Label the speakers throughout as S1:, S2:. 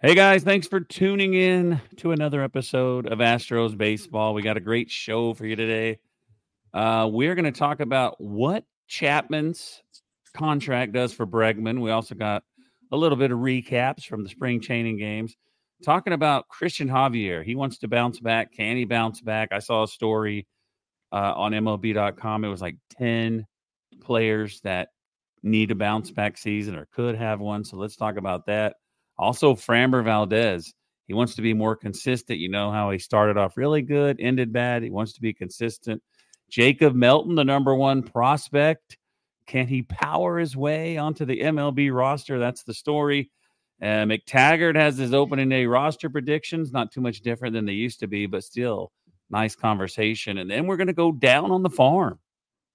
S1: Hey guys, thanks for tuning in to another episode of Astros Baseball. We got a great show for you today. Uh, we're going to talk about what Chapman's contract does for Bregman. We also got a little bit of recaps from the spring training games. Talking about Christian Javier. He wants to bounce back. Can he bounce back? I saw a story uh, on MLB.com. It was like 10 players that need a bounce back season or could have one. So let's talk about that. Also, Framber Valdez. He wants to be more consistent. You know how he started off really good, ended bad. He wants to be consistent. Jacob Melton, the number one prospect. Can he power his way onto the MLB roster? That's the story. Uh, McTaggart has his opening day roster predictions, not too much different than they used to be, but still nice conversation. And then we're going to go down on the farm,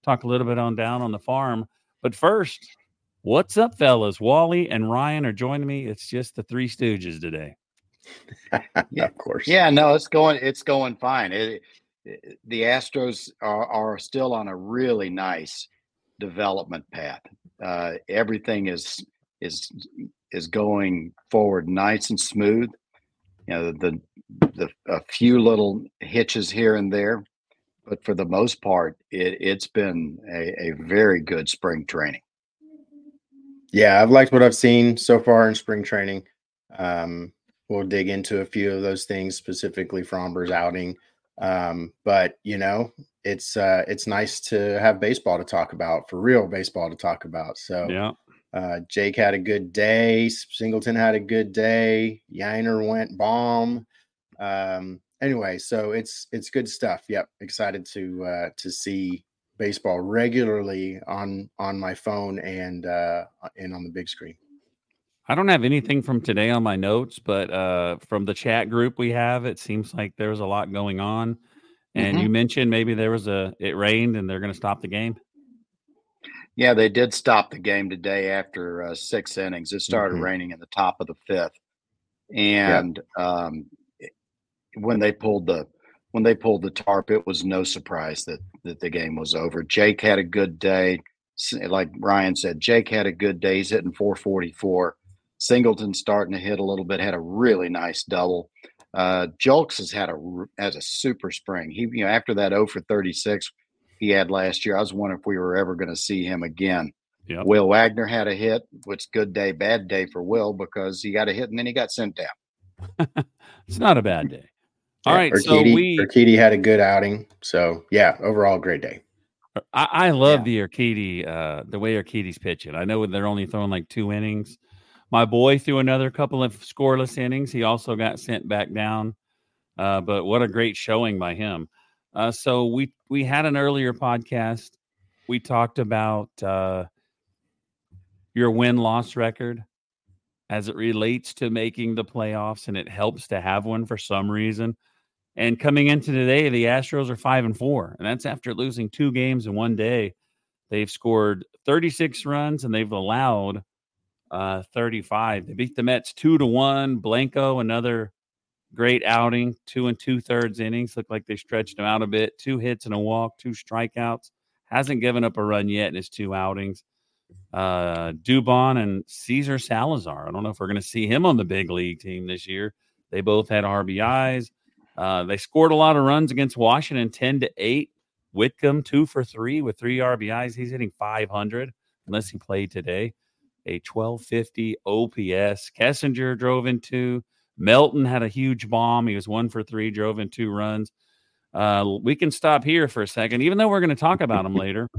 S1: talk a little bit on down on the farm. But first, What's up, fellas? Wally and Ryan are joining me. It's just the three stooges today.
S2: yeah, of course.
S3: Yeah, no, it's going it's going fine. It, it, the Astros are, are still on a really nice development path. Uh, everything is is is going forward nice and smooth. You know, the the a few little hitches here and there, but for the most part, it, it's been a, a very good spring training.
S2: Yeah, I've liked what I've seen so far in spring training. Um, we'll dig into a few of those things, specifically Framber's outing. Um, but you know, it's uh, it's nice to have baseball to talk about, for real baseball to talk about. So
S1: yeah,
S2: uh, Jake had a good day. Singleton had a good day. Yainer went bomb. Um, anyway, so it's it's good stuff. Yep, excited to uh, to see baseball regularly on on my phone and uh and on the big screen.
S1: I don't have anything from today on my notes, but uh from the chat group we have, it seems like there's a lot going on. And mm-hmm. you mentioned maybe there was a it rained and they're going to stop the game.
S3: Yeah, they did stop the game today after uh, six innings. It started mm-hmm. raining in the top of the fifth, and yep. um, when they pulled the when they pulled the tarp, it was no surprise that that the game was over. Jake had a good day. Like Ryan said, Jake had a good day. He's hitting 444. Singleton starting to hit a little bit, had a really nice double. Uh, Julks has had a has a super spring. He you know after that 0 for 36 he had last year, I was wondering if we were ever going to see him again. Yep. Will Wagner had a hit, which good day, bad day for Will because he got a hit and then he got sent down.
S1: it's not a bad day. All
S2: yeah,
S1: right,
S2: Urquidy,
S1: so we
S2: Urquidy had a good outing. So yeah, overall great day.
S1: I, I love yeah. the Urquidy, uh, the way Urquidy's pitching. I know they're only throwing like two innings. My boy threw another couple of scoreless innings. He also got sent back down. Uh, but what a great showing by him. Uh, so we we had an earlier podcast. We talked about uh, your win loss record as it relates to making the playoffs, and it helps to have one for some reason. And coming into today, the Astros are five and four, and that's after losing two games in one day. They've scored 36 runs and they've allowed uh, 35. They beat the Mets two to one. Blanco, another great outing, two and two thirds innings. Look like they stretched him out a bit. Two hits and a walk, two strikeouts. Hasn't given up a run yet in his two outings. Uh, Dubon and César Salazar. I don't know if we're going to see him on the big league team this year. They both had RBIs. Uh, they scored a lot of runs against Washington, 10 to 8. Whitcomb, two for three with three RBIs. He's hitting 500 unless he played today. a 1250 OPS. Kessinger drove in two. Melton had a huge bomb. He was one for three, drove in two runs. Uh, we can stop here for a second, even though we're going to talk about him later.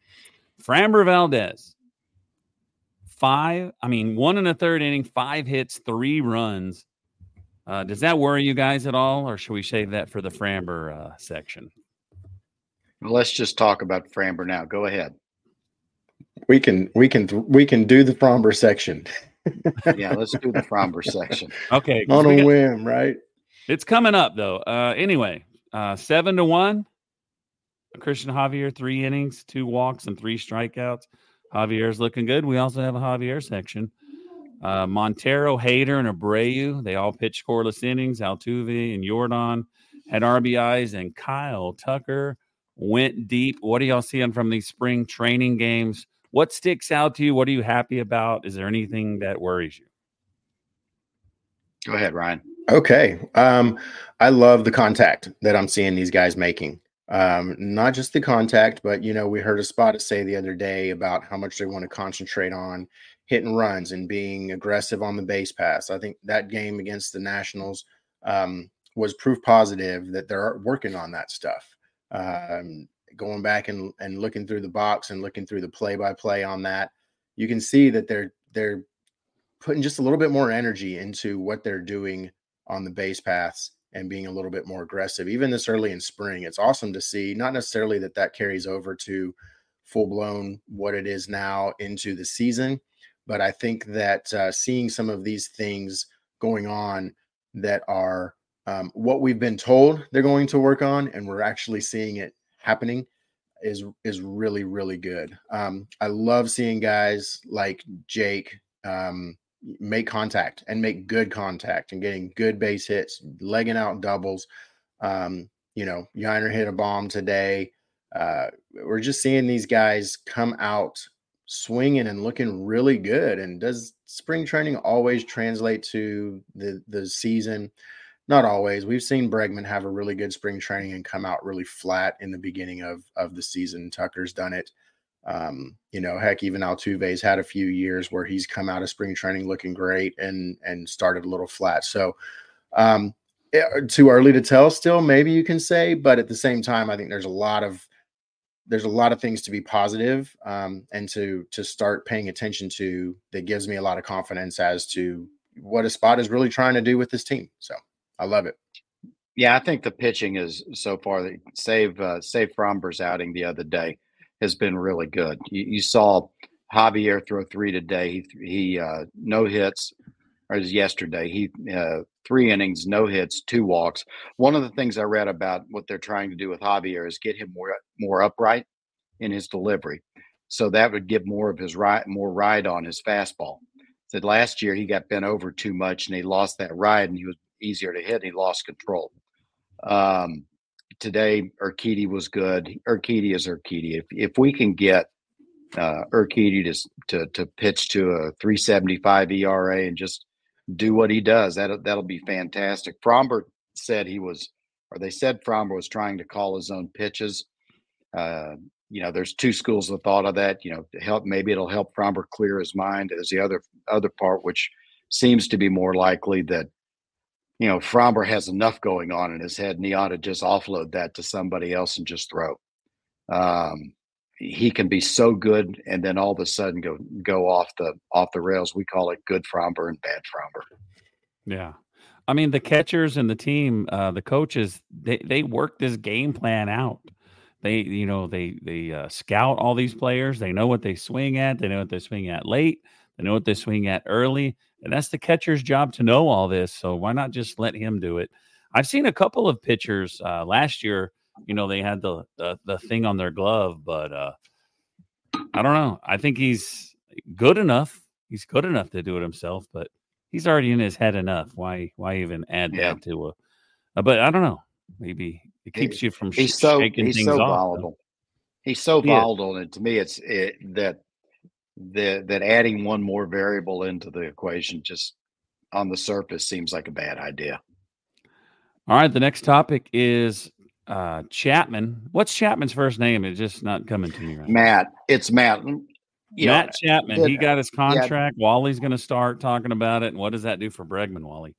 S1: Framber Valdez, five, I mean, one and a third inning, five hits, three runs. Uh, does that worry you guys at all, or should we save that for the Framber uh, section?
S3: Let's just talk about Framber now. Go ahead.
S2: We can we can we can do the Framber section.
S3: yeah, let's do the Framber section.
S1: Okay,
S2: on a got, whim, right?
S1: It's coming up though. Uh, anyway, uh, seven to one. Christian Javier, three innings, two walks, and three strikeouts. Javier's looking good. We also have a Javier section. Uh, Montero, Hader, and Abreu, they all pitched scoreless innings. Altuve and Jordan had RBIs, and Kyle Tucker went deep. What are y'all seeing from these spring training games? What sticks out to you? What are you happy about? Is there anything that worries you?
S3: Go ahead, Ryan.
S2: Okay. Um, I love the contact that I'm seeing these guys making. Um, not just the contact, but you know, we heard Espada say the other day about how much they want to concentrate on hitting runs and being aggressive on the base pass. I think that game against the Nationals um, was proof positive that they're working on that stuff. Um, going back and, and looking through the box and looking through the play by play on that, you can see that they're they're putting just a little bit more energy into what they're doing on the base paths and being a little bit more aggressive, even this early in spring. It's awesome to see. Not necessarily that that carries over to full blown what it is now into the season, but I think that uh, seeing some of these things going on that are um, what we've been told they're going to work on, and we're actually seeing it happening is is really really good. Um, I love seeing guys like Jake um, make contact and make good contact and getting good base hits, legging out doubles. Um, you know, Yainer hit a bomb today. Uh, we're just seeing these guys come out swinging and looking really good. And does spring training always translate to the the season? Not always. We've seen Bregman have a really good spring training and come out really flat in the beginning of of the season. Tucker's done it. Um, you know, heck, even Altuve's had a few years where he's come out of spring training looking great and and started a little flat. So, um, eh, too early to tell. Still, maybe you can say, but at the same time, I think there's a lot of there's a lot of things to be positive, um, and to to start paying attention to that gives me a lot of confidence as to what Espada is really trying to do with this team. So I love it.
S3: Yeah, I think the pitching is so far. Save uh, save Framber's outing the other day has been really good. You, you saw Javier throw three today. He, he uh, no hits, or was yesterday. He uh, three innings, no hits, two walks. One of the things I read about what they're trying to do with Javier is get him more more upright in his delivery, so that would give more of his ride, more ride on his fastball. Said last year he got bent over too much and he lost that ride and he was easier to hit and he lost control. Um, today Urquidy was good. Urquidy is Urquidy. If if we can get uh, Urquidy to, to to pitch to a 375 ERA and just do what he does, that that'll be fantastic. Framber said he was, or they said Framber was trying to call his own pitches. Uh, you know, there's two schools of thought of that. You know, help maybe it'll help Framber clear his mind. There's the other other part, which seems to be more likely that you know, Framber has enough going on in his head, and he ought to just offload that to somebody else and just throw. Um, he can be so good, and then all of a sudden go go off the off the rails. We call it good Framber and bad Framber.
S1: Yeah, I mean the catchers and the team, uh, the coaches, they they work this game plan out. They you know they they uh, scout all these players. They know what they swing at. They know what they swing at late. They know what they swing at early and that's the catcher's job to know all this. So why not just let him do it? I've seen a couple of pitchers uh, last year. You know, they had the, the, the thing on their glove, but uh, I don't know. I think he's good enough. He's good enough to do it himself, but he's already in his head enough. Why why even add yeah. that to a? Uh, but I don't know. Maybe it keeps you from
S3: he's so he's so off, volatile. Though. He's so volatile, and to me, it's it, that that that adding one more variable into the equation just on the surface seems like a bad idea.
S1: All right, the next topic is uh Chapman. What's Chapman's first name? It's just not coming to me right.
S3: Matt. It's Matt.
S1: Matt know, Chapman, he got his contract. Yeah, Wally's going to start talking about it. And what does that do for Bregman, Wally?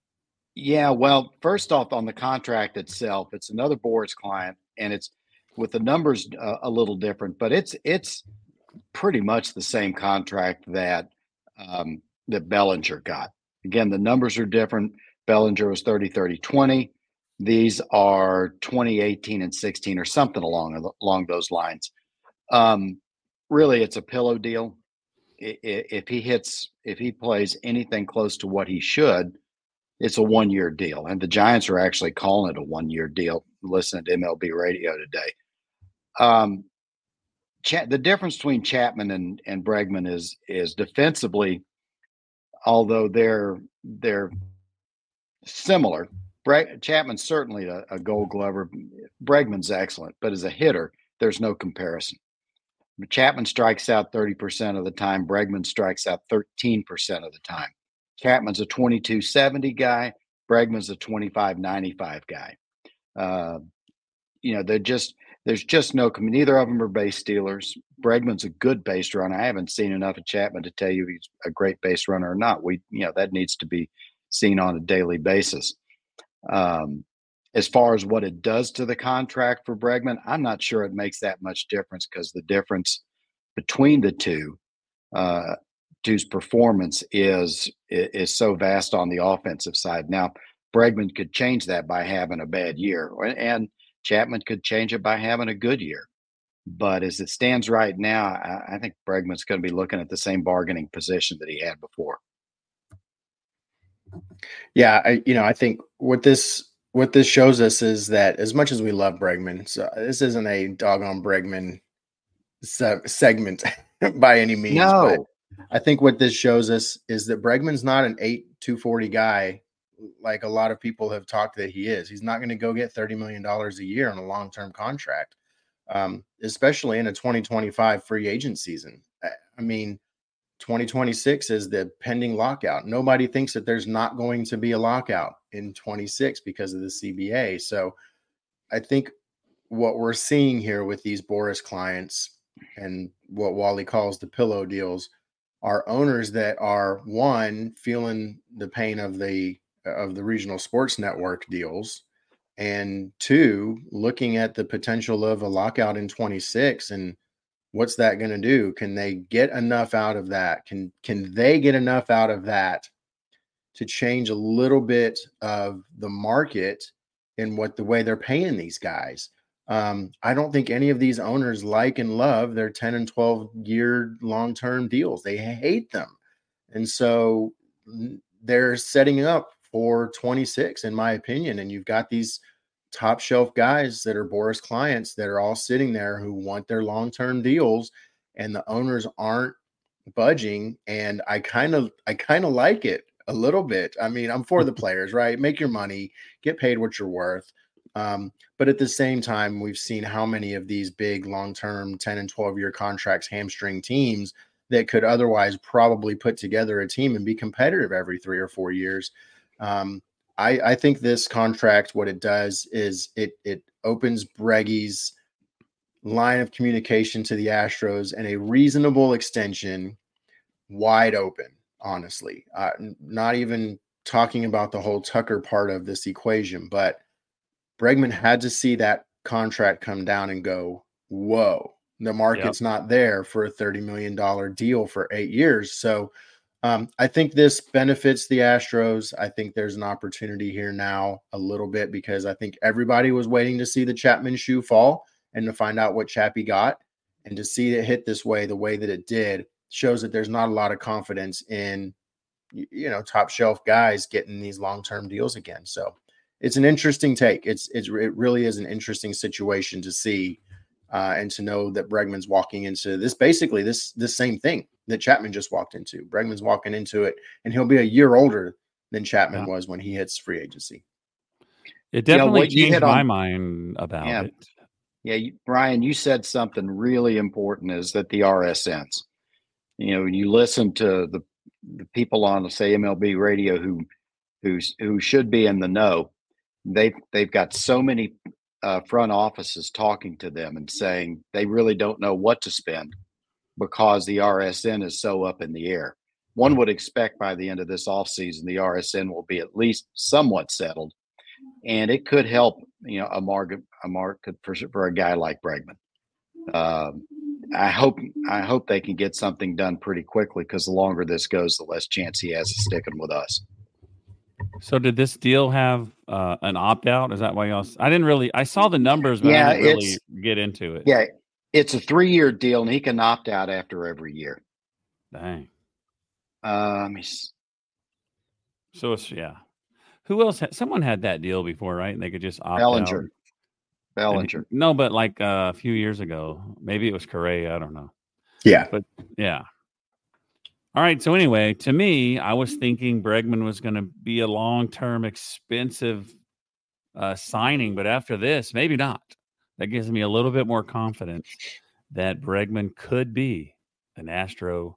S3: Yeah, well, first off, on the contract itself, it's another Boras client, and it's with the numbers uh, a little different, but it's it's pretty much the same contract that um, that Bellinger got. Again, the numbers are different. Bellinger was 30, 30, 20. These are 2018 and 16 or something along along those lines. Um, really, it's a pillow deal. If he hits, if he plays anything close to what he should, it's a one year deal. And the Giants are actually calling it a one year deal. Listening to MLB radio today. Um, the difference between Chapman and, and Bregman is is defensively, although they're they're similar, Chapman's certainly a, a gold glover. Bregman's excellent, but as a hitter, there's no comparison. Chapman strikes out 30% of the time. Bregman strikes out 13% of the time. Chapman's a 2270 guy. Bregman's a 2595 guy. Uh, you know, they're just, there's just no, neither of them are base stealers. Bregman's a good base runner. I haven't seen enough of Chapman to tell you he's a great base runner or not. We, you know, that needs to be seen on a daily basis. Um, as far as what it does to the contract for Bregman, I'm not sure it makes that much difference because the difference between the two, uh, two's performance is is so vast on the offensive side. Now, Bregman could change that by having a bad year, and Chapman could change it by having a good year. But as it stands right now, I, I think Bregman's going to be looking at the same bargaining position that he had before.
S2: Yeah, I, you know, I think what this what this shows us is that as much as we love Bregman, so this isn't a dog on Bregman se- segment by any means. No. I think what this shows us is that Bregman's not an eight two forty guy like a lot of people have talked that he is. He's not going to go get thirty million dollars a year on a long term contract, um, especially in a twenty twenty five free agent season. I mean, 2026 is the pending lockout. Nobody thinks that there's not going to be a lockout in 26 because of the CBA. So I think what we're seeing here with these Boras clients and what Wally calls the pillow deals are owners that are one feeling the pain of the of the regional sports network deals and two looking at the potential of a lockout in 26 and what's that going to do? Can they get enough out of that? Can can they get enough out of that to change a little bit of the market in what the way they're paying these guys? Um, i don't think any of these owners like and love their 10 and 12 year long term deals. They hate them. And so they're setting up for 26 in my opinion and you've got these top shelf guys that are Boras clients that are all sitting there who want their long term deals, and the owners aren't budging. And I kind of, I kind of like it a little bit. I mean, I'm for the players, right? Make your money, get paid what you're worth. Um, but at the same time, we've seen how many of these big long term 10 and 12 year contracts hamstring teams that could otherwise probably put together a team and be competitive every three or four years. Um, I, I think this contract, what it does is it it opens Breggy's line of communication to the Astros and a reasonable extension wide open. Honestly, uh, not even talking about the whole Tucker part of this equation, but Bregman had to see that contract come down and go, whoa, the market's yep. not there for a $30 million deal for eight years. So um, I think this benefits the Astros. I think there's an opportunity here now a little bit because I think everybody was waiting to see the Chapman shoe fall and to find out what Chappie got and to see it hit this way, the way that it did, shows that there's not a lot of confidence in you know top shelf guys getting these long term deals again. So it's an interesting take. It's it's it really is an interesting situation to see uh, and to know that Bregman's walking into this basically this this same thing that Chapman just walked into. Bregman's walking into it, and he'll be a year older than Chapman yeah. was when he hits free agency.
S1: It definitely you know, changed my on, mind about
S3: yeah,
S1: it.
S3: Yeah, you, Brian, you said something really important is that the RSNs. You know, when you listen to the the people on say MLB radio who who who should be in the know. They've they've got so many uh, front offices talking to them and saying they really don't know what to spend because the RSN is so up in the air. One would expect by the end of this offseason, the RSN will be at least somewhat settled. And it could help, you know, a market, a market for, for a guy like Bregman. Um, I hope I hope they can get something done pretty quickly because the longer this goes, the less chance he has of sticking with us.
S1: So did this deal have uh, an opt out? Is that why y'all? I didn't really. I saw the numbers, but
S3: Yeah,
S1: I didn't really get into it.
S3: Yeah, it's a three year deal, and he can opt out after every year.
S1: Dang.
S3: Um, he's-
S1: So it's yeah. Who else? Had, someone had that deal before, right? And they could just opt
S3: Bellinger.
S1: out. And-
S3: Bellinger.
S1: No, but like uh, a few years ago, maybe it was Correa. I don't know.
S2: Yeah.
S1: But yeah. All right. So anyway, to me, I was thinking Bregman was going to be a long-term, expensive uh, signing, but after this, maybe not. That gives me a little bit more confidence that Bregman could be an Astro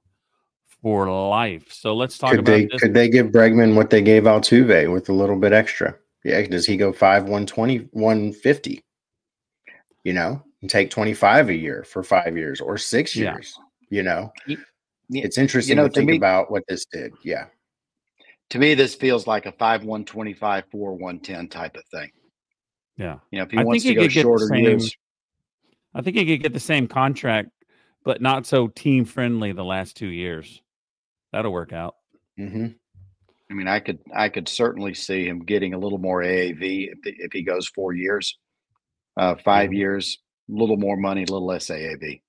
S1: for life. So let's talk
S2: Could
S1: about
S2: they
S1: this.
S2: could they give Bregman what they gave Altuve with a little bit extra? Yeah, does he go 5 120 150? You know, and take 25 a year for 5 years or 6
S1: Yeah.
S2: years, you know.
S3: Y- y-
S2: It's interesting
S3: know,
S2: to
S3: to
S2: think
S3: me-
S2: about what this did. Yeah.
S3: To me, this feels like a five one twenty five four one ten type of thing.
S1: Yeah.
S3: You know, if he
S1: I
S3: wants
S1: think
S3: to
S1: he
S3: go
S1: could get the
S3: shorter
S1: same-
S3: years,
S1: I think he could get the same contract, but not so team friendly the last two years. That'll work out.
S2: hmm
S3: I mean, I could I could certainly see him getting a little more AAV if, if he goes four years, uh, 5
S1: Mhm.
S3: years, a little more money, a little less AAV.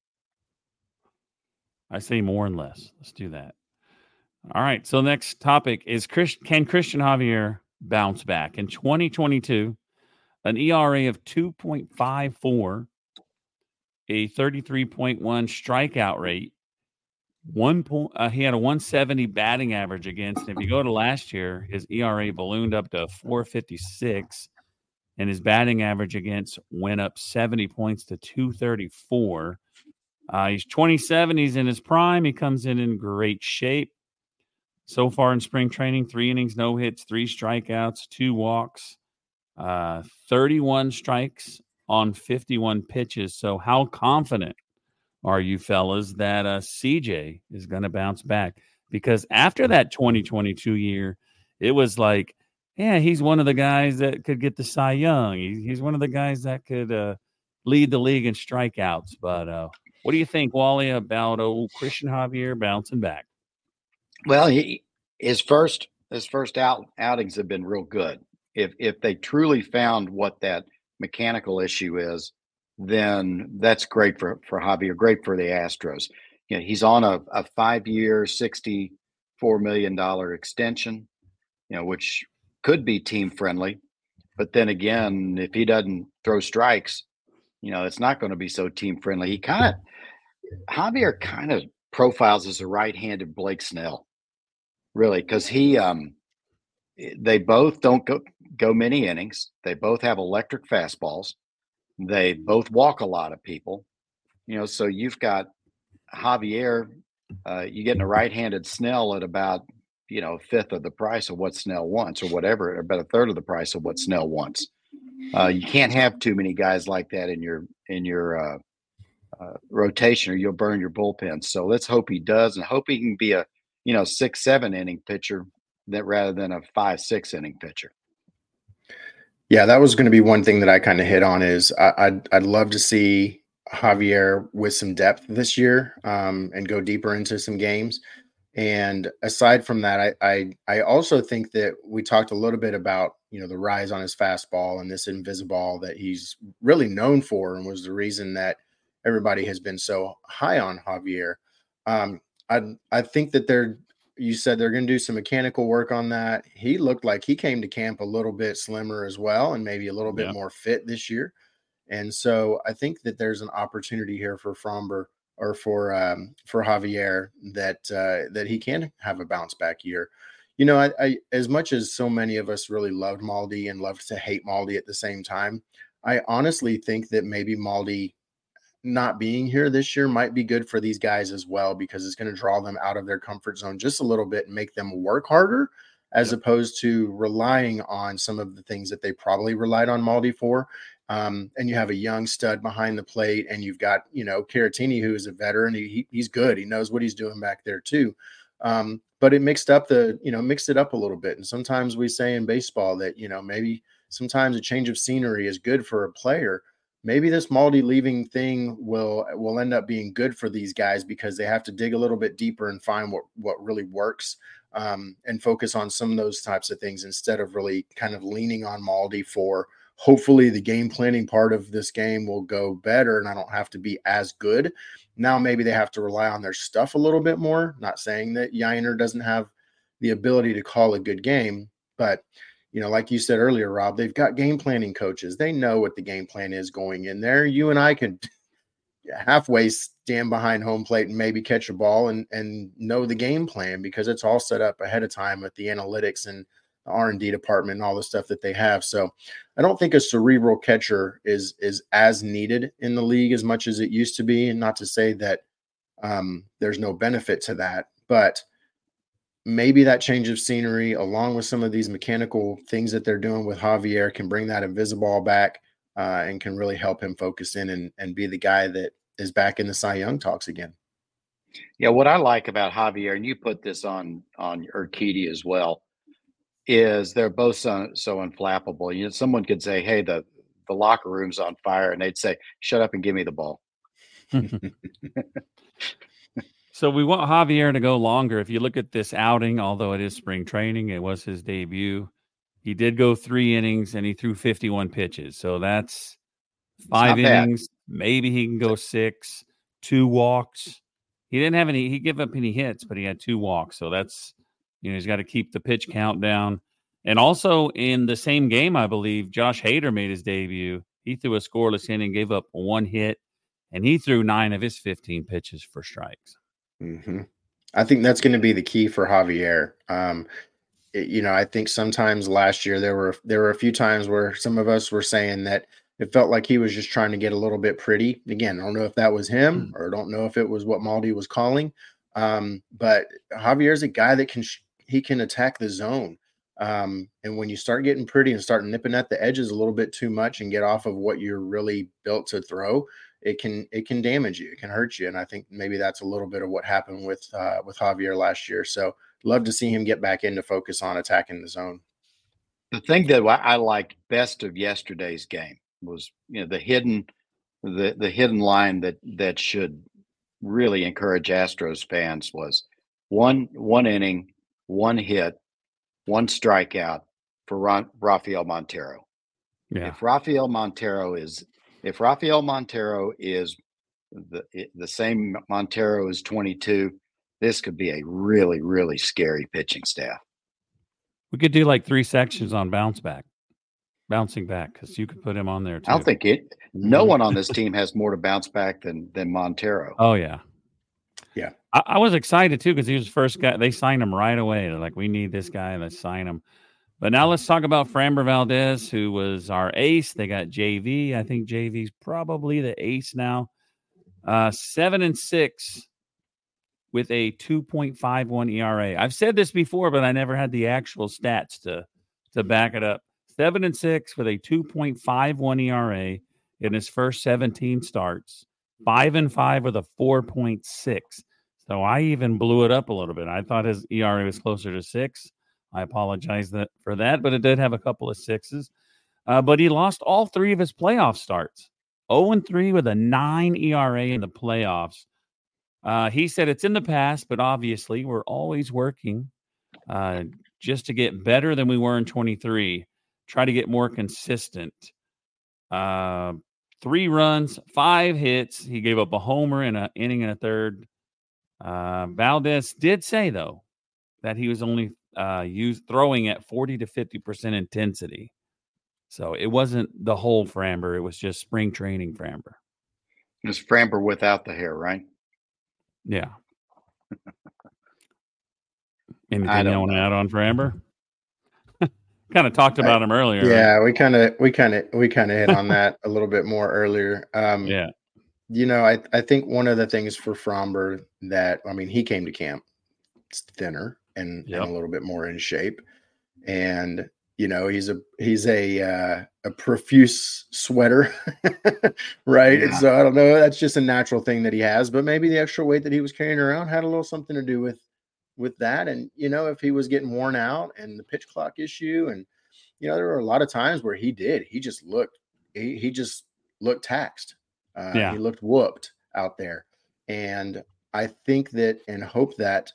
S1: I say more and less. Let's do that. All right. So next topic is Chris, can Christian Javier bounce back in 2022? An ERA of 2.54, a 33.1 strikeout rate. One point, uh, he had a 170 batting average against. And If you go to last year, his ERA ballooned up to 456, and his batting average against went up 70 points to 234. Uh, he's 27. He's in his prime. He comes in in great shape. So far in spring training, three innings, no hits, three strikeouts, two walks, uh, 31 strikes on 51 pitches. So, how confident are you fellas that uh, CJ is going to bounce back? Because after that 2022 year, it was like, yeah, he's one of the guys that could get the Cy Young. He's one of the guys that could uh, lead the league in strikeouts. But uh, what do you think, Wally, about old Christian Javier bouncing back?
S3: Well, he, his first his first out outings have been real good. If if they truly found what that mechanical issue is, then that's great for for Javier, great for the Astros. You know, he's on a, a five year, sixty four million dollar extension, you know, which could be team friendly. But then again, if he doesn't throw strikes, you know, it's not going to be so team friendly. He kind of Javier kind of profiles as a right handed Blake Snell really because he um they both don't go go many innings. They both have electric fastballs. They both walk a lot of people. You know so you've got javier uh, you getting a right-handed snell at about you know fifth of the price of what snell wants or whatever or about a third of the price of what snell wants. Uh, you can't have too many guys like that in your in your uh, uh, rotation or you'll burn your bullpen. So let's hope he does and hope he can be a you know, six, seven inning pitcher that rather than a five, six inning pitcher.
S2: Yeah, that was going to be one thing that I kind of hit on is I, I'd I'd love to see Javier with some depth this year um, and go deeper into some games. And aside from that, I, I I also think that we talked a little bit about you know the rise on his fastball and this invisiball that he's really known for and was the reason that everybody has been so high on Javier. Um, I I think that they're you said they're going to do some mechanical work on that. He looked like he came to camp a little bit slimmer as well and maybe a little bit
S1: Yeah.
S2: more fit this year. And so I think that there's an opportunity here for Framber or for um, for Javier that uh, that he can have a bounce back year. You know, I, I as much as so many of us really loved Maldi and loved to hate Maldi at the same time, I honestly think that maybe Maldi not being here this year might be good for these guys as well because it's going to draw them out of their comfort zone just a little bit and make them work harder as opposed to relying on some of the things that they probably relied on Maldi for. Um, and you have a young stud behind the plate, and you've got you know Caratini, who is a veteran. He, he's good. He knows what he's doing back there too. Um, but it mixed up the you know mixed it up a little bit. And sometimes we say in baseball that you know maybe sometimes a change of scenery is good for a player. Maybe this Maldi leaving thing will will end up being good for these guys because they have to dig a little bit deeper and find what what really works um, and focus on some of those types of things instead of really kind of leaning on Maldi for hopefully the game planning part of this game will go better and I don't have to be as good. Now maybe they have to rely on their stuff a little bit more. Not saying that Yainer doesn't have the ability to call a good game, but you know, like you said earlier, Rob, they've got game planning coaches. They know what the game plan is going in there. You and I can halfway stand behind home plate and maybe catch a ball and and know the game plan because it's all set up ahead of time with the analytics and the R&D department and all the stuff that they have. So I don't think a cerebral catcher is is as needed in the league as much as it used to be. And not to say that um, there's no benefit to that, but maybe that change of scenery, along with some of these mechanical things that they're doing with Javier, can bring that invisiball back uh, and can really help him focus in and, and be the guy that is back in the Cy Young talks again.
S3: Yeah, what I like about Javier, and you put this on on Urquidy as well is they're both so, so unflappable. You know, someone could say, "Hey, the the locker room's on fire," and they'd say, "Shut up and give me the ball."
S1: so we want Javier to go longer. If you look at this outing, although it is spring training, it was his debut. He did go three innings and he threw 51 pitches. So that's five innings. Bad. Maybe he can go six, two walks. He didn't have any, he gave up any hits, but he had two walks. So that's you know, he's got to keep the pitch count down. And also in the same game, I believe Josh Hader made his debut. He threw a scoreless inning, gave up one hit, and he threw nine of his 15 pitches for strikes.
S2: Mm-hmm. I think that's going to be the key for Javier. Um, it, you know, I think sometimes last year there were there were a few times where some of us were saying that it felt like he was just trying to get a little bit pretty. Again, I don't know if that was him mm. or don't know if it was what Maldi was calling. Um, but Javier's a guy that can sh- he can attack the zone. Um, and when you start getting pretty and start nipping at the edges a little bit too much and get off of what you're really built to throw, it can it can damage you, it can hurt you. And I think maybe that's a little bit of what happened with uh, with Javier last year. So love to see him get back into focus on attacking the zone.
S3: The thing that I liked best of yesterday's game was you know the hidden the the hidden line that that should really encourage Astros fans was one one inning one hit, one strikeout for Ron, Rafael Montero. Yeah. If Rafael Montero is if Rafael Montero is the eh, the same Montero as 22, this could be a really really scary pitching staff.
S1: We could do like three sections on bounce back, bouncing back, because you could put him on there too.
S3: I don't think it. No mm-hmm. one on this team has more to bounce back than than Montero.
S1: Oh yeah,
S2: yeah.
S1: I, I was excited too because he was the first guy. They signed him right away. They're like, we need this guy. Let's sign him. But now let's talk about Framber Valdez, who was our ace. They got JV. I think JV's probably the ace now. Uh, seven and six with a 2.51 ERA. I've said this before, but I never had the actual stats to to back it up. Seven and six with a 2.51 ERA in his first 17 starts five and five with a 4.6. So I even blew it up a little bit. I thought his ERA was closer to six. I apologize that, for that, but it did have a couple of sixes. Uh, but he lost all three of his playoff starts 0 and 3 with a 9 ERA in the playoffs. Uh, he said it's in the past, but obviously we're always working uh, just to get better than we were in 23, try to get more consistent. Uh, three runs, five hits. He gave up a homer in an inning and a third. Uh, Valdez did say though that he was only uh, used throwing at forty to fifty percent intensity, so it wasn't the whole Framber. It was just spring training Framber.
S3: It's Framber without the hair, right?
S1: Yeah. Anything you want to add on Framber? kind of talked about him earlier.
S2: Yeah, right? we kind of we kind of we kind of hit on that a little bit more earlier. Um,
S1: yeah,
S2: you know, I I think one of the things for Framber that I mean, he came to camp thinner and, yep. and a little bit more in shape, and you know he's a he's a uh, a profuse sweater right yeah. and so i don't know that's just a natural thing that he has but maybe the extra weight that he was carrying around had a little something to do with with that and you know if he was getting worn out and the pitch clock issue and you know there were a lot of times where he did he just looked he, he just looked taxed uh, yeah. he looked whooped out there and i think that and hope that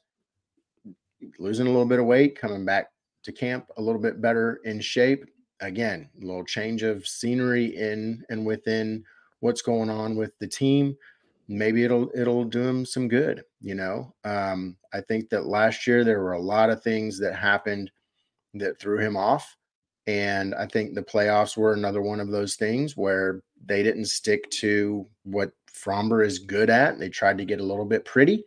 S2: losing a little bit of weight coming back to camp a little bit better in shape. Again, a little change of scenery in and within what's going on with the team. Maybe it'll it'll do him some good. You know, um, I think that last year there were a lot of things that happened that threw him off, and I think the playoffs were another one of those things where they didn't stick to what Framber is good at. They tried to get a little bit pretty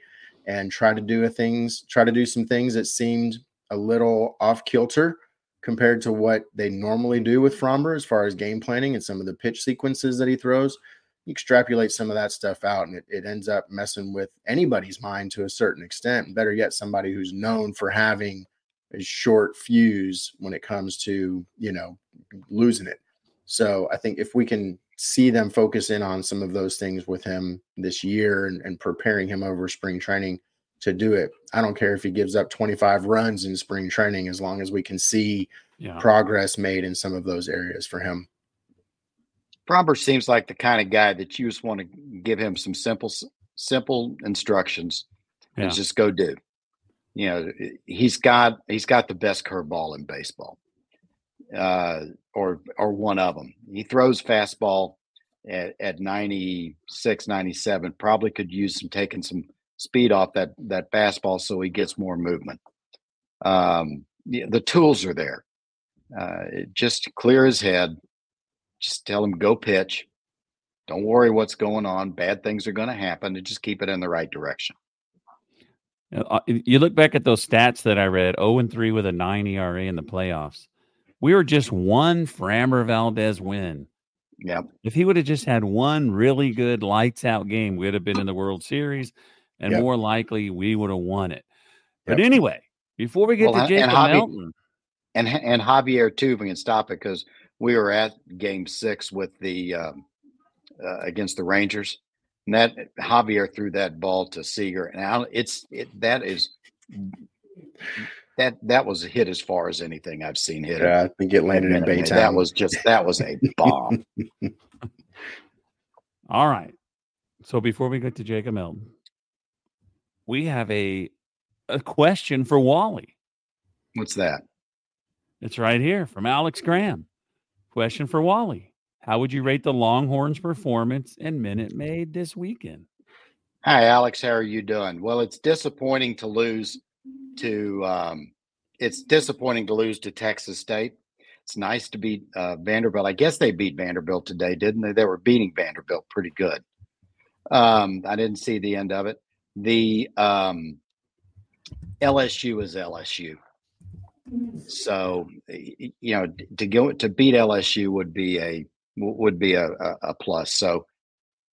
S2: and try to do a things, try to do some things that seemed a little off kilter compared to what they normally do with Framber as far as game planning and some of the pitch sequences that he throws. You extrapolate some of that stuff out, and it, it ends up messing with anybody's mind to a certain extent. Better yet, somebody who's known for having a short fuse when it comes to you know losing it. So I think if we can see them focus in on some of those things with him this year and, and preparing him over spring training, to do it. I don't care if he gives up 25 runs in spring training as long as we can see yeah. progress made in some of those areas for him.
S3: Framber seems like the kind of guy that you just want to give him some simple simple instructions yeah. and just go do. You know, he's got he's got the best curveball in baseball. Uh, or or one of them. He throws fastball at, at 96, 97. Probably could use some taking some speed off that that fastball so he gets more movement. Um, the, the tools are there. Uh, just clear his head. Just tell him go pitch. Don't worry what's going on. Bad things are going to happen, and just keep it in the right direction.
S1: Uh, you look back at those stats that I read: 0 and 3 with a 9 ERA in the playoffs. We were just one Framber Valdez win.
S3: Yep.
S1: If he would have just had one really good lights out game, we'd have been in the World Series and yep. more likely we would have won it. But yep. anyway, before we get well, to Jacob and Melton,
S3: and and Javier too, we can stop it because we were at Game Six with the um, uh, against the Rangers, and that Javier threw that ball to Seager, and I, it's it, that is that that was a hit as far as anything I've seen hit.
S2: Yeah, I think it landed in Baytown.
S3: That was just that was a bomb.
S1: All right. So before we get to Jacob Melton, we have a a question for Wally.
S3: What's that?
S1: It's right here from Alex Graham. Question for Wally. How would you rate the Longhorns' performance in Minute Maid this weekend?
S3: Hi, Alex. How are you doing? Well, it's disappointing to lose to. Um, it's disappointing to lose to Texas State. It's nice to beat uh, Vanderbilt. I guess they beat Vanderbilt today, didn't they? They were beating Vanderbilt pretty good. Um, I didn't see the end of it the um, LSU is LSU. So you know to go to beat LSU would be a would be a, a, a plus. So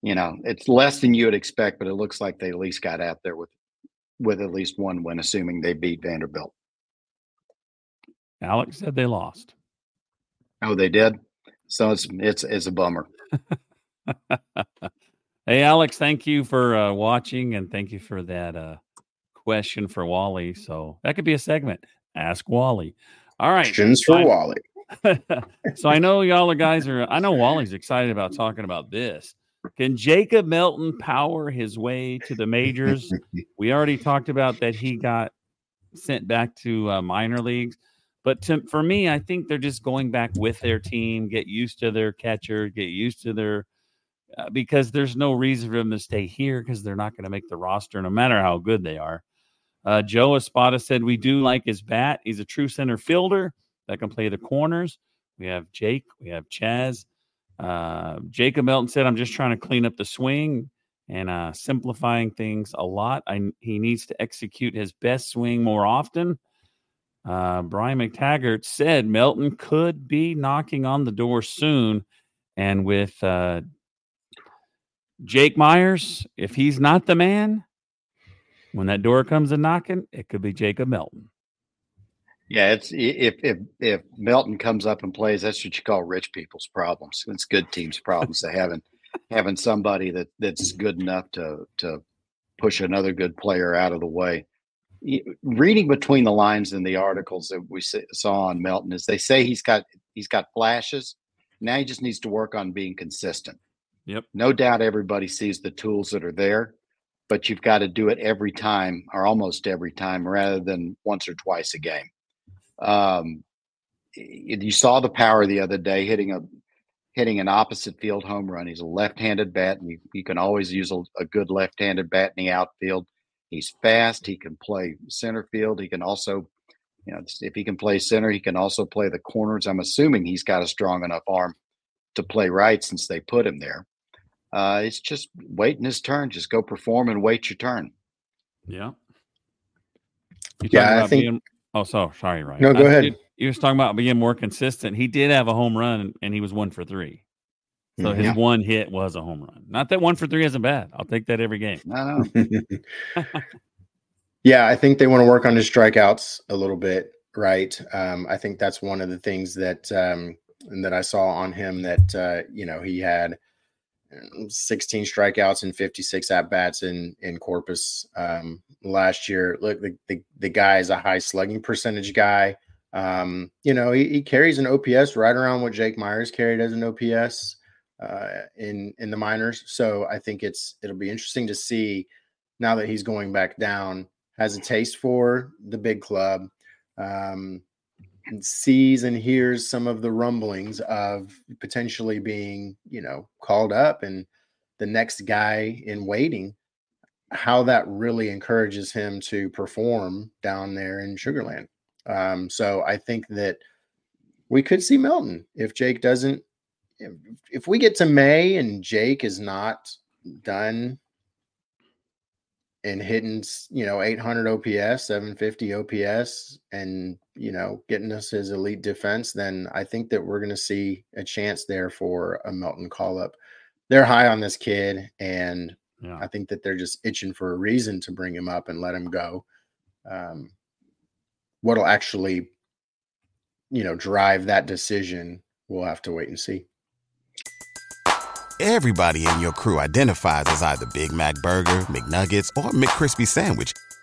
S3: you know it's less than you would expect, but it looks like they at least got out there with with at least one win, assuming they beat Vanderbilt.
S1: Alex said they lost.
S3: Oh, they did. So it's it's it's a bummer.
S1: Hey, Alex, thank you for uh, watching and thank you for that uh, question for Wally. So that could be a segment. Ask Wally. All right.
S2: Questions for I, Wally.
S1: so I know y'all are guys are, I know Wally's excited about talking about this. Can Jacob Melton power his way to the majors? we already talked about that he got sent back to uh, minor leagues. But to, for me, I think they're just going back with their team, get used to their catcher, get used to their uh, because there's no reason for them to stay here because they're not going to make the roster no matter how good they are. Uh, Joe Espada said, We do like his bat. He's a true center fielder that can play the corners. We have Jake, we have Chas. Uh, Jacob Melton said, I'm just trying to clean up the swing and uh, simplifying things a lot. I, he needs to execute his best swing more often. Uh, Brian McTaggart said Melton could be knocking on the door soon. And with uh, Jake Meyers, if he's not the man, when that door comes a knocking, it could be Jacob Melton.
S3: Yeah, it's if if if Melton comes up and plays, that's what you call rich people's problems. It's good teams' problems to having having somebody that that's mm-hmm. good enough to to push another good player out of the way. Reading between the lines in the articles that we saw on Melton is they say he's got he's got flashes. Now he just needs to work on being consistent.
S1: Yep.
S3: No doubt everybody sees the tools that are there, but you've got to do it every time or almost every time rather than once or twice a game. Um, you saw the power the other day hitting a hitting an opposite field home run. He's a left-handed bat, and you, you can always use a, a good left-handed bat in the outfield. He's fast. He can play center field. He can also, you know, if he can play center, he can also play the corners. I'm assuming he's got a strong enough arm to play right since they put him there. Uh, it's just waiting his turn. Just go perform and wait your turn.
S1: Yeah.
S2: You yeah, I think. Being,
S1: Oh, so sorry, Ryan.
S2: No, go I, ahead.
S1: You, was talking about being more consistent. He did have a home run, and he was one for three. So mm-hmm. his one hit was a home run. Not that one for three isn't bad. I'll take that every game.
S3: No,
S2: yeah, I think they want to work on his strikeouts a little bit, right? Um, I think that's one of the things that um, that I saw on him that uh, you know he had 16 strikeouts and 56 at bats in in Corpus um, last year. Look, the, the, the guy is a high slugging percentage guy. Um, you know, he, he, carries an OPS right around what Jake Meyers carried as an OPS uh, in in the minors. So I think it's it'll be interesting to see now that he's going back down. Has a taste for the big club. Um, sees and hears some of the rumblings of potentially being, you know, called up and the next guy in waiting, how that really encourages him to perform down there in Sugarland. Um, so I think that we could see Melton if Jake doesn't. If, we get to May and Jake is not done and hitting, you know, 800 OPS, 750 OPS, and, you know, getting us his elite defense, then I think that we're going to see a chance there for a Melton call up. They're high on this kid, and yeah. I think that they're just itching for a reason to bring him up and let him go. Um, what'll actually, you know, drive that decision, we'll have to wait and see.
S4: Everybody in your crew identifies as either Big Mac Burger, McNuggets, or McCrispy Sandwich.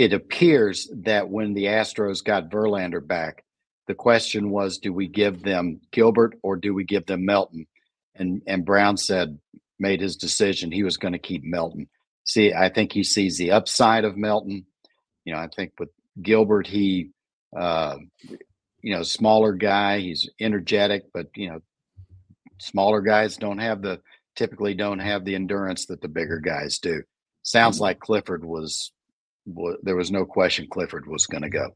S3: It appears that when the Astros got Verlander back, the question was, do we give them Gilbert or do we give them Melton? And and Brown said made his decision. He was going to keep Melton. See, I think he sees the upside of Melton. You know, I think with Gilbert, he, uh, you know, smaller guy. He's energetic, but you know, smaller guys don't have the typically don't have the endurance that the bigger guys do. Sounds mm-hmm. like Clifford was, was there was no question Clifford was going to go.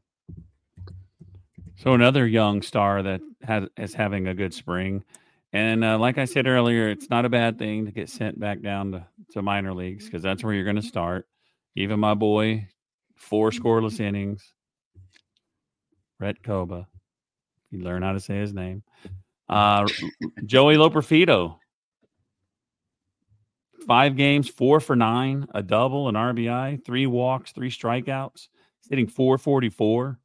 S1: So another young star that has is having a good spring, and uh, like I said earlier, it's not a bad thing to get sent back down to, to minor leagues because that's where you're going to start. Even my boy, four scoreless innings, Rhett Kouba. You learn how to say his name. Uh, Joey Loperfido five games, four for nine, a double, an RBI, three walks, three strikeouts, hitting 444,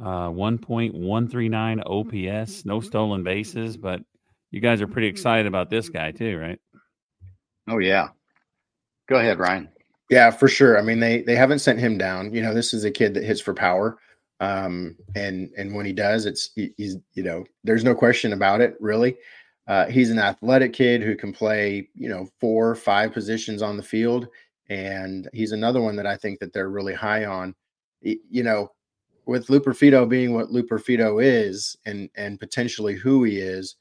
S1: uh, 1.139 OPS, no stolen bases. But you guys are pretty excited about this guy, too, right?
S3: Oh, yeah. Go ahead, Ryan.
S2: Yeah, for sure. I mean, they they haven't sent him down. You know, this is a kid that hits for power. Um, and and when he does, it's he's you know, there's no question about it, really. Uh, he's an athletic kid who can play, you know, four or five positions on the field, and he's another one that I think that they're really high on. You know, with Loperfido being what Loperfido is, and and potentially who he is,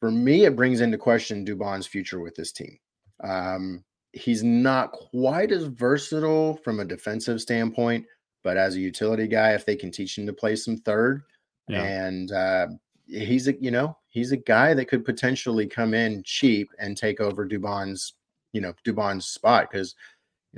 S2: for me, it brings into question Dubon's future with this team. Um, he's not quite as versatile from a defensive standpoint, but as a utility guy, if they can teach him to play some third, yeah. and uh, he's a you know he's a guy that could potentially come in cheap and take over Dubon's you know Dubon's spot because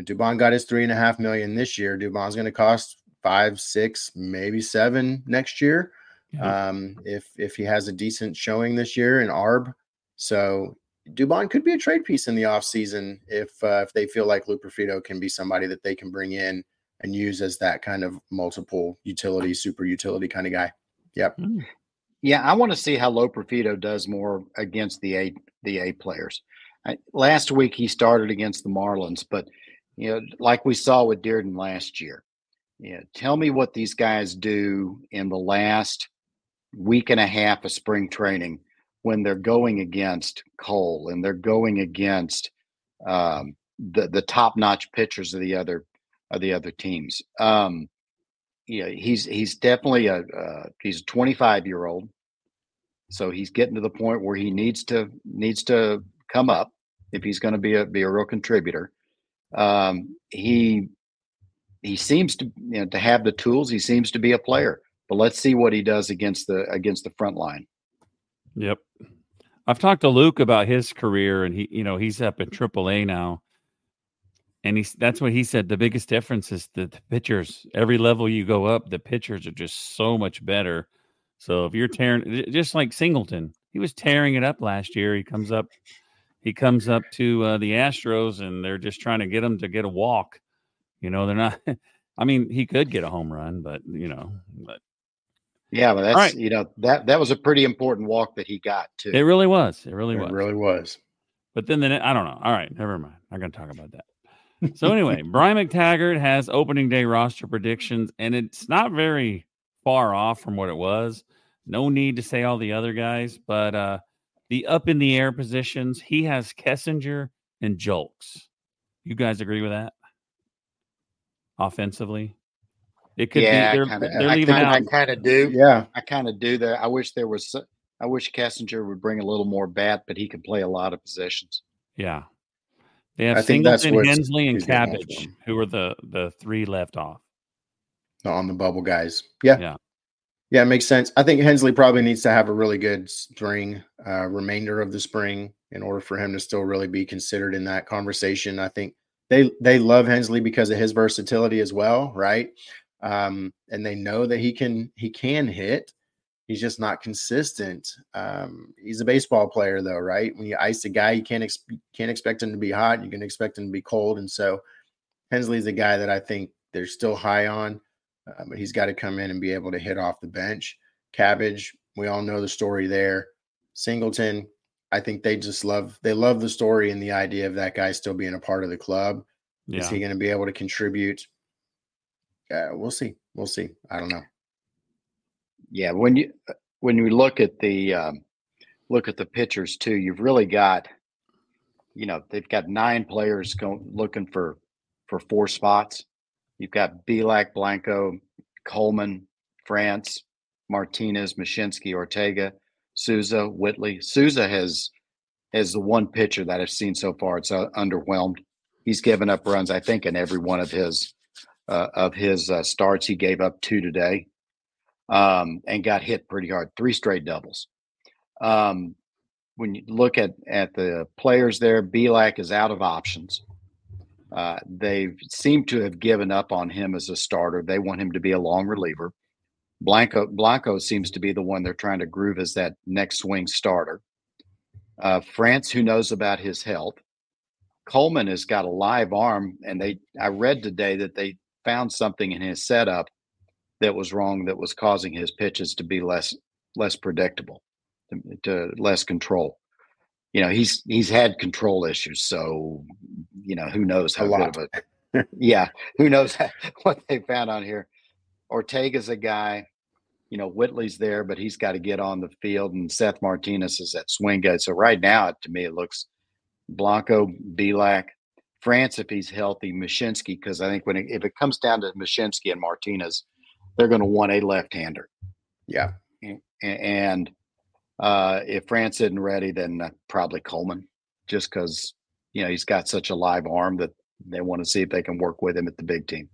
S2: Dubon got his three and a half million this year. Dubon's going to cost five, six, maybe seven next year. Yeah. Um, if if he has a decent showing this year in ARB, so Dubon could be a trade piece in the offseason if uh, if they feel like Loperfido can be somebody that they can bring in and use as that kind of multiple utility, super utility kind of guy. Yep. Hmm.
S3: Yeah, I want to see how Lo Profito does more against the A the A players. I, last week he started against the Marlins, but you know, like we saw with Dirden last year. Yeah, tell me what these guys do in the last week and a half of spring training when they're going against Cole and they're going against um, the the top notch pitchers of the other of the other teams. Um, he's he's definitely a uh, he's a 25 year old, so he's getting to the point where he needs to needs to come up if he's going to be a be a real contributor. Um, he he seems to you know to have the tools. He seems to be a player, but let's see what he does against the against the front line.
S1: Yep, I've talked to Luke about his career, and he you know he's up in AAA now, and he's that's what he said. The biggest difference is the, the pitchers. Every level you go up, the pitchers are just so much better. So if you're tearing, just like Singleton, he was tearing it up last year. He comes up he comes up to uh, the Astros and they're just trying to get him to get a walk. You know, they're not. I mean, he could get a home run, but you know, but
S3: yeah, but that's right. you know that that was a pretty important walk that he got too.
S1: It really was. It really was.
S2: it
S1: was.
S2: really was.
S1: But then, then I don't know. All right, never mind. I'm going to talk about that. So anyway, Brian McTaggart has opening day roster predictions, and it's not very far off from what it was. No need to say all the other guys, but uh the up in the air positions, he has Kessinger and Julks. You guys agree with that? Offensively,
S3: it could yeah, be. They're, kinda, they're I leaving kinda, out. I kind of do.
S2: Yeah,
S3: I kind of do that. I wish there was. I wish Kessinger would bring a little more bat, but he could play a lot of positions.
S1: Yeah, they have I Singleton, Hensley, and Cabbage, who are the the three left off
S2: on the bubble guys. Yeah, yeah. Yeah, it makes sense. I think Hensley probably needs to have a really good spring, uh, remainder of the spring, in order for him to still really be considered in that conversation. I think they they love Hensley because of his versatility as well, right? Um, and they know that he can he can hit. He's just not consistent. Um, he's a baseball player, though, right? When you ice a guy, you can't ex- can't expect him to be hot. You can expect him to be cold, and so Hensley's a guy that I think they're still high on. Uh, but he's got to come in and be able to hit off the bench. Cabbage, we all know the story there. Singleton, I think they just love they love the story and the idea of that guy still being a part of the club. Yeah. Is he going to be able to contribute? Uh, we'll see. We'll see. I don't know.
S3: Yeah, when you when you look at the um, look at the pitchers too, you've really got, you know, they've got nine players going looking for for four spots. You've got Bielak, Blanco, Coleman, France, Martinez, Mushinski, Ortega, Sousa, Whitley. Sousa has is the one pitcher that I've seen so far. It's uh, underwhelmed. He's given up runs, I think, in every one of his uh, of his uh, starts. He gave up two today, um, and got hit pretty hard. Three straight doubles. Um, when you look at at the players there, Bielak is out of options. Uh, they seem to have given up on him as a starter. They want him to be a long reliever. Blanco Blanco seems to be the one they're trying to groove as that next swing starter. Uh, France, who knows about his health. Coleman has got a live arm, and they I read today that they found something in his setup that was wrong that was causing his pitches to be less less predictable, to, to less control you know he's he's had control issues so you know who knows how good of it yeah who knows what they found on here. Ortega's a guy you know whitley's there but he's got to get on the field and seth martinez is at swing guy. So right now to me it looks blanco Bielak, france if he's healthy mushinski because i think when it, if it comes down to mushinski and martinez they're going to want a left-hander.
S2: Yeah.
S3: And, and uh, if France isn't ready, then uh, probably Coleman, just because you know he's got such a live arm that they want to see if they can work with him at the big team.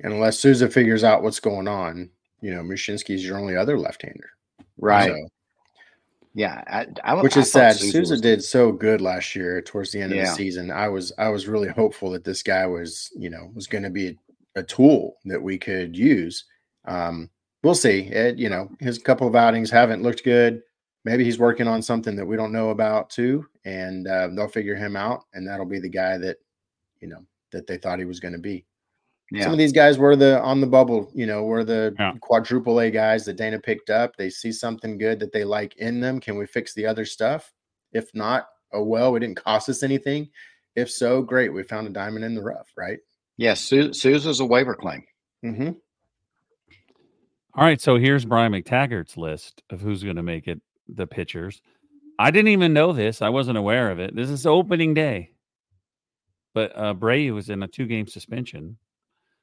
S2: And unless Sousa figures out what's going on, you know, Mushinski's your only other left-hander.
S3: Right. So, yeah, I, I,
S2: which is sad. Sousa, Sousa did so good last year towards the end yeah. of the season. I was I was really hopeful that this guy was you know was going to be a, a, tool that we could use. Um, we'll see. It, you know, his couple of outings haven't looked good. Maybe he's working on something that we don't know about too, and uh, they'll figure him out, and that'll be the guy that you know that they thought he was going to be. Yeah. Some of these guys were the on the bubble, you know, were the yeah. quadruple A guys that Dana picked up. They see something good that they like in them. Can we fix the other stuff? If not, oh well, it didn't cost us anything. If so, great. We found a diamond in the rough, right?
S3: Yes, yeah, is a waiver claim.
S2: Mm-hmm.
S1: All right, so here's Brian McTaggart's list of who's going to make it. The pitchers. I didn't even know this. I wasn't aware of it. This is opening day, but uh, Bray was in a two-game suspension.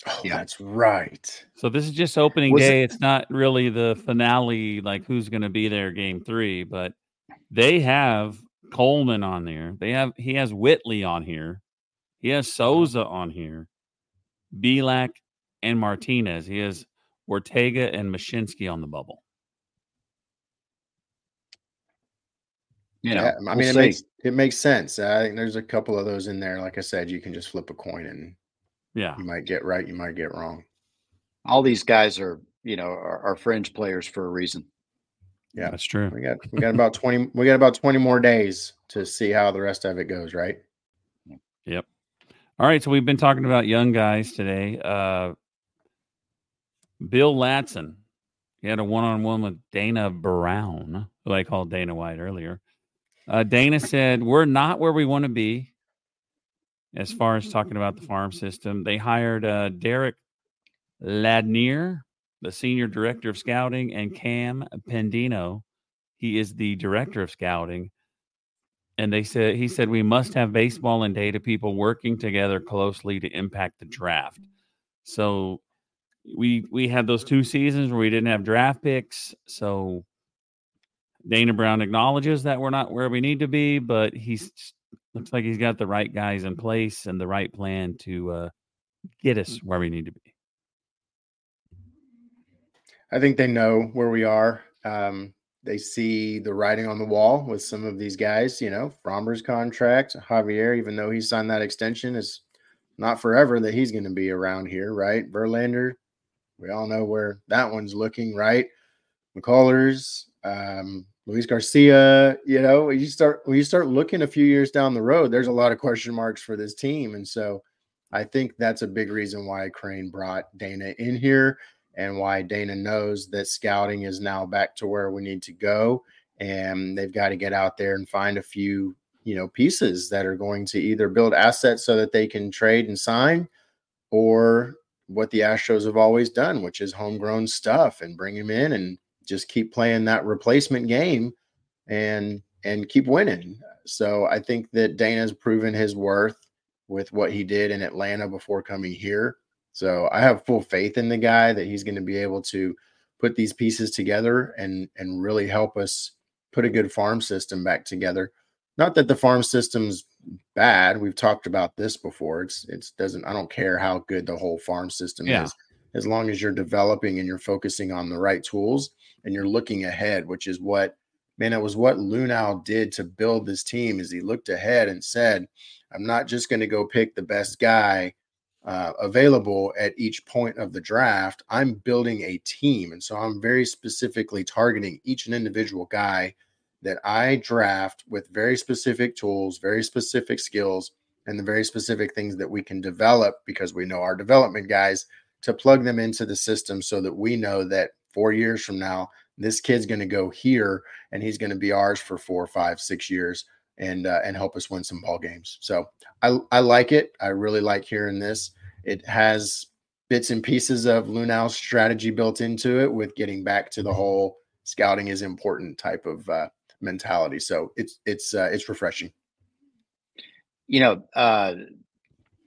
S2: Oh, yeah. that's right.
S1: So this is just opening Was day. It- it's not really the finale, like who's going to be there game three, but they have Coleman on there. They have he has Whitley on here. He has Sousa on here. Bielak and Martinez. He has Ortega and Mushinski on the bubble.
S2: You know, yeah, I mean, we'll it makes it makes sense. I think there's a couple of those in there. Like I said, you can just flip a coin and
S1: yeah.
S2: You might get right, you might get wrong.
S3: All these guys are, you know, are, are fringe players for a reason.
S2: Yeah,
S1: that's true.
S2: We got we got about 20 we got about 20 more days to see how the rest of it goes, right?
S1: Yep. All right, so we've been talking about young guys today. Uh Bill Ladson, he had a one-on-one with Dana Brown, who I called Dana White earlier. Uh, Dana said, "We're not where we want to be as far as talking about the farm system. They hired uh, Derek Ladnier, the senior director of scouting, and Cam Pendino. He is the director of scouting. And they said he said we must have baseball and data people working together closely to impact the draft. So we we had those two seasons where we didn't have draft picks. So Dana Brown acknowledges that we're not where we need to be, but he's looks like he's got the right guys in place and the right plan to uh, get us where we need to be.
S2: I think they know where we are. Um, they see the writing on the wall with some of these guys. You know, Framber's contract, Javier, even though he signed that extension, is not forever that he's going to be around here, right? Verlander, we all know where that one's looking, right? McCullers, um, Luis Garcia, you know, you start when you start looking a few years down the road, there's a lot of question marks for this team. And so I think that's a big reason why Crane brought Dana in here and why Dana knows that scouting is now back to where we need to go. And they've got to get out there and find a few, you know, pieces that are going to either build assets so that they can trade and sign or what the Astros have always done, which is homegrown stuff and bring him in and just keep playing that replacement game and and keep winning. So I think that Dana's proven his worth with what he did in Atlanta before coming here. So I have full faith in the guy that he's going to be able to put these pieces together and and really help us put a good farm system back together. Not that the farm system's bad. We've talked about this before. It's it's doesn't I don't care how good the whole farm system yeah. is as long as you're developing and you're focusing on the right tools and you're looking ahead, which is what man, it was what Luhnow did to build this team is he looked ahead and said, I'm not just going to go pick the best guy uh, available at each point of the draft. I'm building a team. And so I'm very specifically targeting each and individual guy that I draft with very specific tools, very specific skills, and the very specific things that we can develop because we know our development guys to plug them into the system so that we know that four years from now, this kid's going to go here and he's going to be ours for four, five, six years and uh, and help us win some ball games. So I I like it. I really like hearing this. It has bits and pieces of Luhnow's strategy built into it with getting back to the whole scouting is important type of uh, mentality. So it's it's uh, it's refreshing.
S3: You know, uh,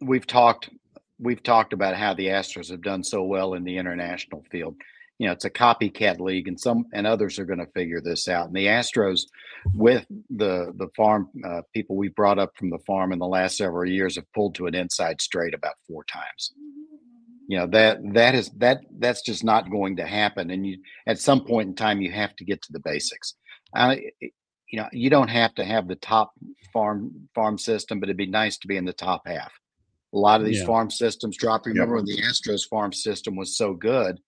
S3: we've talked we've talked about how the Astros have done so well in the international field you know it's a copycat league and some and others are going to figure this out and the astros with the the farm uh, people we brought up from the farm in the last several years have pulled to an inside straight about four times You know that that is that that's just not going to happen. And you at some point in time you have to get to the basics. I, you know, you don't have to have the top farm farm system, but it'd be nice to be in the top half. A lot of these yeah. farm systems drop. Remember when the Astros farm system was so good,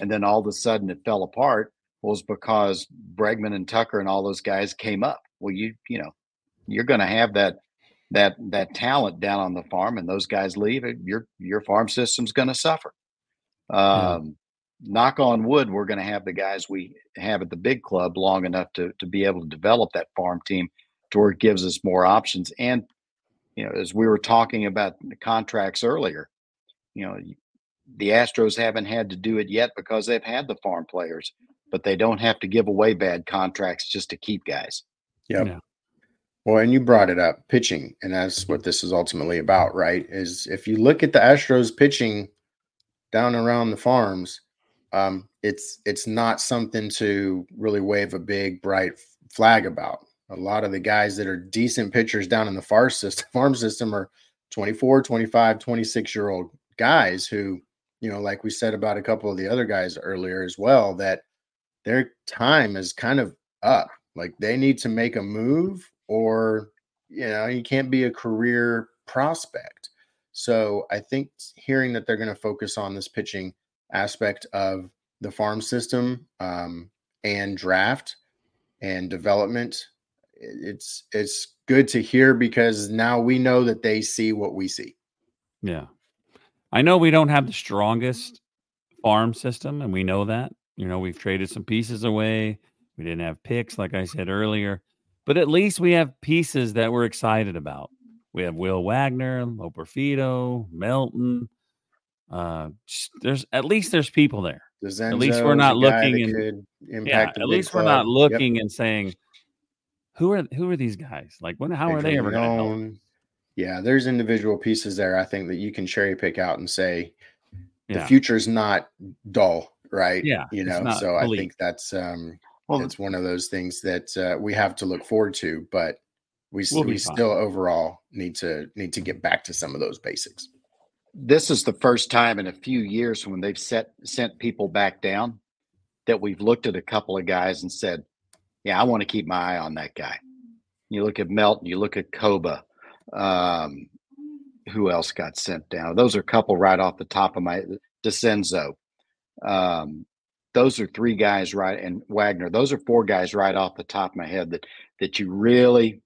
S3: and then all of a sudden it fell apart? Was because Bregman and Tucker and all those guys came up. Well, you you know, you're going to have that that that talent down on the farm, and those guys leave. it. Your your farm system's going to suffer. Um, knock on wood, we're going to have the guys we have at the big club long enough to to be able to develop that farm team to where it gives us more options. And you know, as we were talking about the contracts earlier, you know, the Astros haven't had to do it yet because they've had the farm players, but they don't have to give away bad contracts just to keep guys.
S2: Yep. Yeah. Well, and you brought it up, pitching, and that's what this is ultimately about, right? Is if you look at the Astros pitching down around the farms, um, it's it's not something to really wave a big bright flag about. A lot of the guys that are decent pitchers down in the farm system, farm system are 24, 25, 26 year old guys who, you know, like we said about a couple of the other guys earlier as well, that their time is kind of up. Like they need to make a move or, you know, you can't be a career prospect. So I think hearing that they're going to focus on this pitching aspect of the farm system um, and draft and development. It's it's good to hear because now we know that they see what we see.
S1: Yeah. I know we don't have the strongest farm system and we know that. You know we've traded some pieces away. We didn't have picks like i said earlier. But at least we have pieces that we're excited about. We have will wagner loperfido melton uh, there's at least there's people there. at least we're not looking and yeah, at least club. we're not looking yep. and saying who are who are these guys? Like when how are they ever going
S2: Yeah, there's individual pieces there I think that you can cherry pick out and say yeah. the is not dull, right?
S1: Yeah.
S2: You know, so I think that's um well, it's one of those things that uh, we have to look forward to, but we we'll we still overall need to need to get back to some of those basics
S3: this is the first time in a few years when they've set sent people back down that we've looked at a couple of guys and said, "Yeah, I want to keep my eye on that guy." You look at Melton, you look at Kouba. Um, who else got sent down? Those are a couple right off the top of my Dezenzo. Um, those are three guys right, and Wagner. Those are four guys right off the top of my head that that you really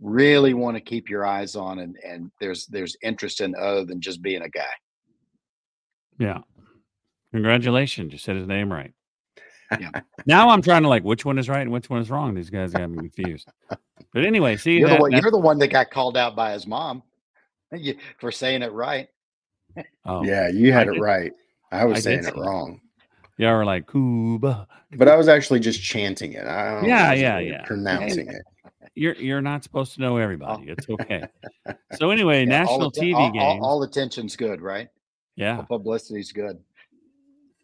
S3: really want to keep your eyes on and and there's there's interest in other than just being a guy.
S1: Yeah. Congratulations you said his name right. Yeah. Now i'm trying to like which one is right and which one is wrong? These guys got me confused. But anyway see
S3: you're, that, the, one, you're the one that got called out by his mom. For saying it right.
S2: Oh yeah you had I it did, right. I was I saying it wrong.
S1: Yeah we're like cuba.
S2: But i was actually just chanting it.
S1: Yeah yeah yeah.
S2: pronouncing it
S1: you're you're not supposed to know everybody. Oh. It's okay. so anyway, yeah, national TV
S3: all,
S1: games.
S3: All, all, attention's good, right?
S1: Yeah,
S3: all publicity's good.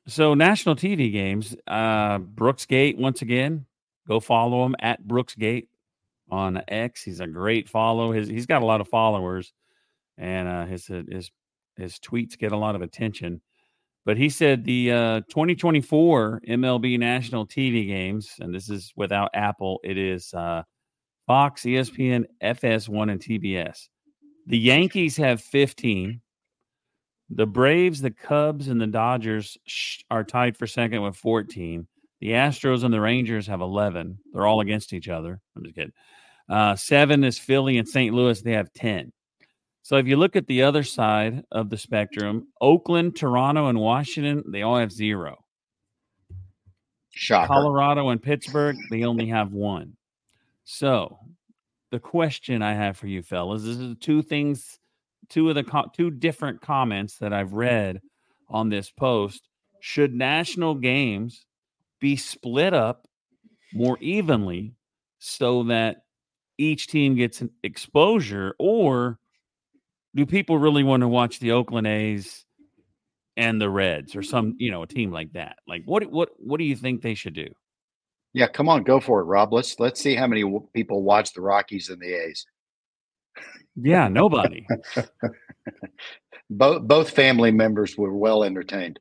S1: So national TV games. Uh, Brooks Gate once again. Go follow him at Brooks Gate on X. He's a great follow. His he's got a lot of followers, and uh, his his his tweets get a lot of attention. But he said the uh, 2024 MLB national TV games, and this is without Apple. It is uh, Fox, ESPN, FS1, and TBS. The Yankees have 15. The Braves, the Cubs, and the Dodgers are tied for second with 14. The Astros and the Rangers have 11. They're all against each other. I'm just kidding. Uh, seven is Philly and St. Louis. They have 10. So if you look at the other side of the spectrum, Oakland, Toronto, and Washington, they all have zero.
S3: Shocker.
S1: Colorado and Pittsburgh, they only have one. So, the question I have for you, fellas, is two things, two of the co- two different comments that I've read on this post. Should national games be split up more evenly so that each team gets an exposure, or do people really want to watch the Oakland A's and the Reds or some, you know, a team like that? Like, what what what do you think they should do?
S3: Yeah, come on, go for it, Rob. Let's let's see how many people watch the Rockies and the A's.
S1: Yeah, nobody.
S3: both both family members were well entertained.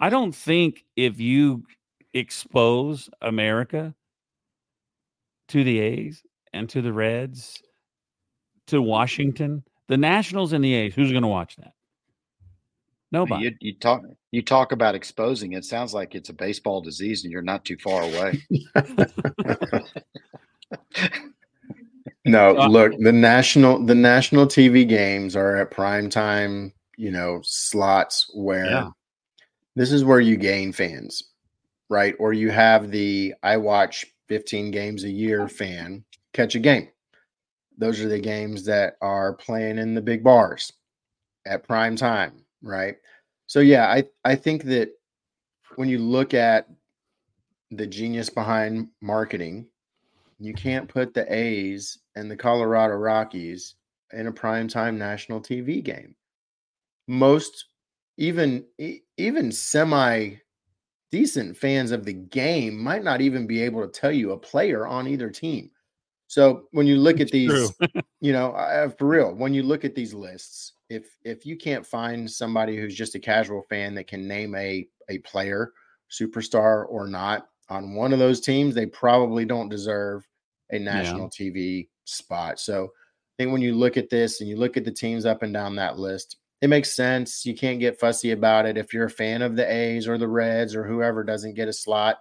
S1: I don't think if you expose America to the A's and to the Reds, to Washington, the Nationals and the A's, who's going to watch that? Nobody.
S3: You, you, talk you talk about exposing. It sounds like it's a baseball disease, and you're not too far away.
S2: no, uh, look the national the national TV games are at prime time. You know slots where yeah. this is where you gain fans, right? Or you have the I watch 15 games a year fan catch a game. Those are the games that are playing in the big bars at prime time right? So yeah, I I think that when you look at the genius behind marketing, you can't put the A's and the Colorado Rockies in a primetime national TV game. Most even even semi decent fans of the game might not even be able to tell you a player on either team. So when you look at these, you know, uh, for real, when you look at these lists, if if you can't find somebody who's just a casual fan that can name a a player, superstar or not, on one of those teams, they probably don't deserve a national yeah. TV spot. So I think when you look at this and you look at the teams up and down that list, it makes sense. You can't get fussy about it. If you're a fan of the A's or the Reds or whoever doesn't get a slot,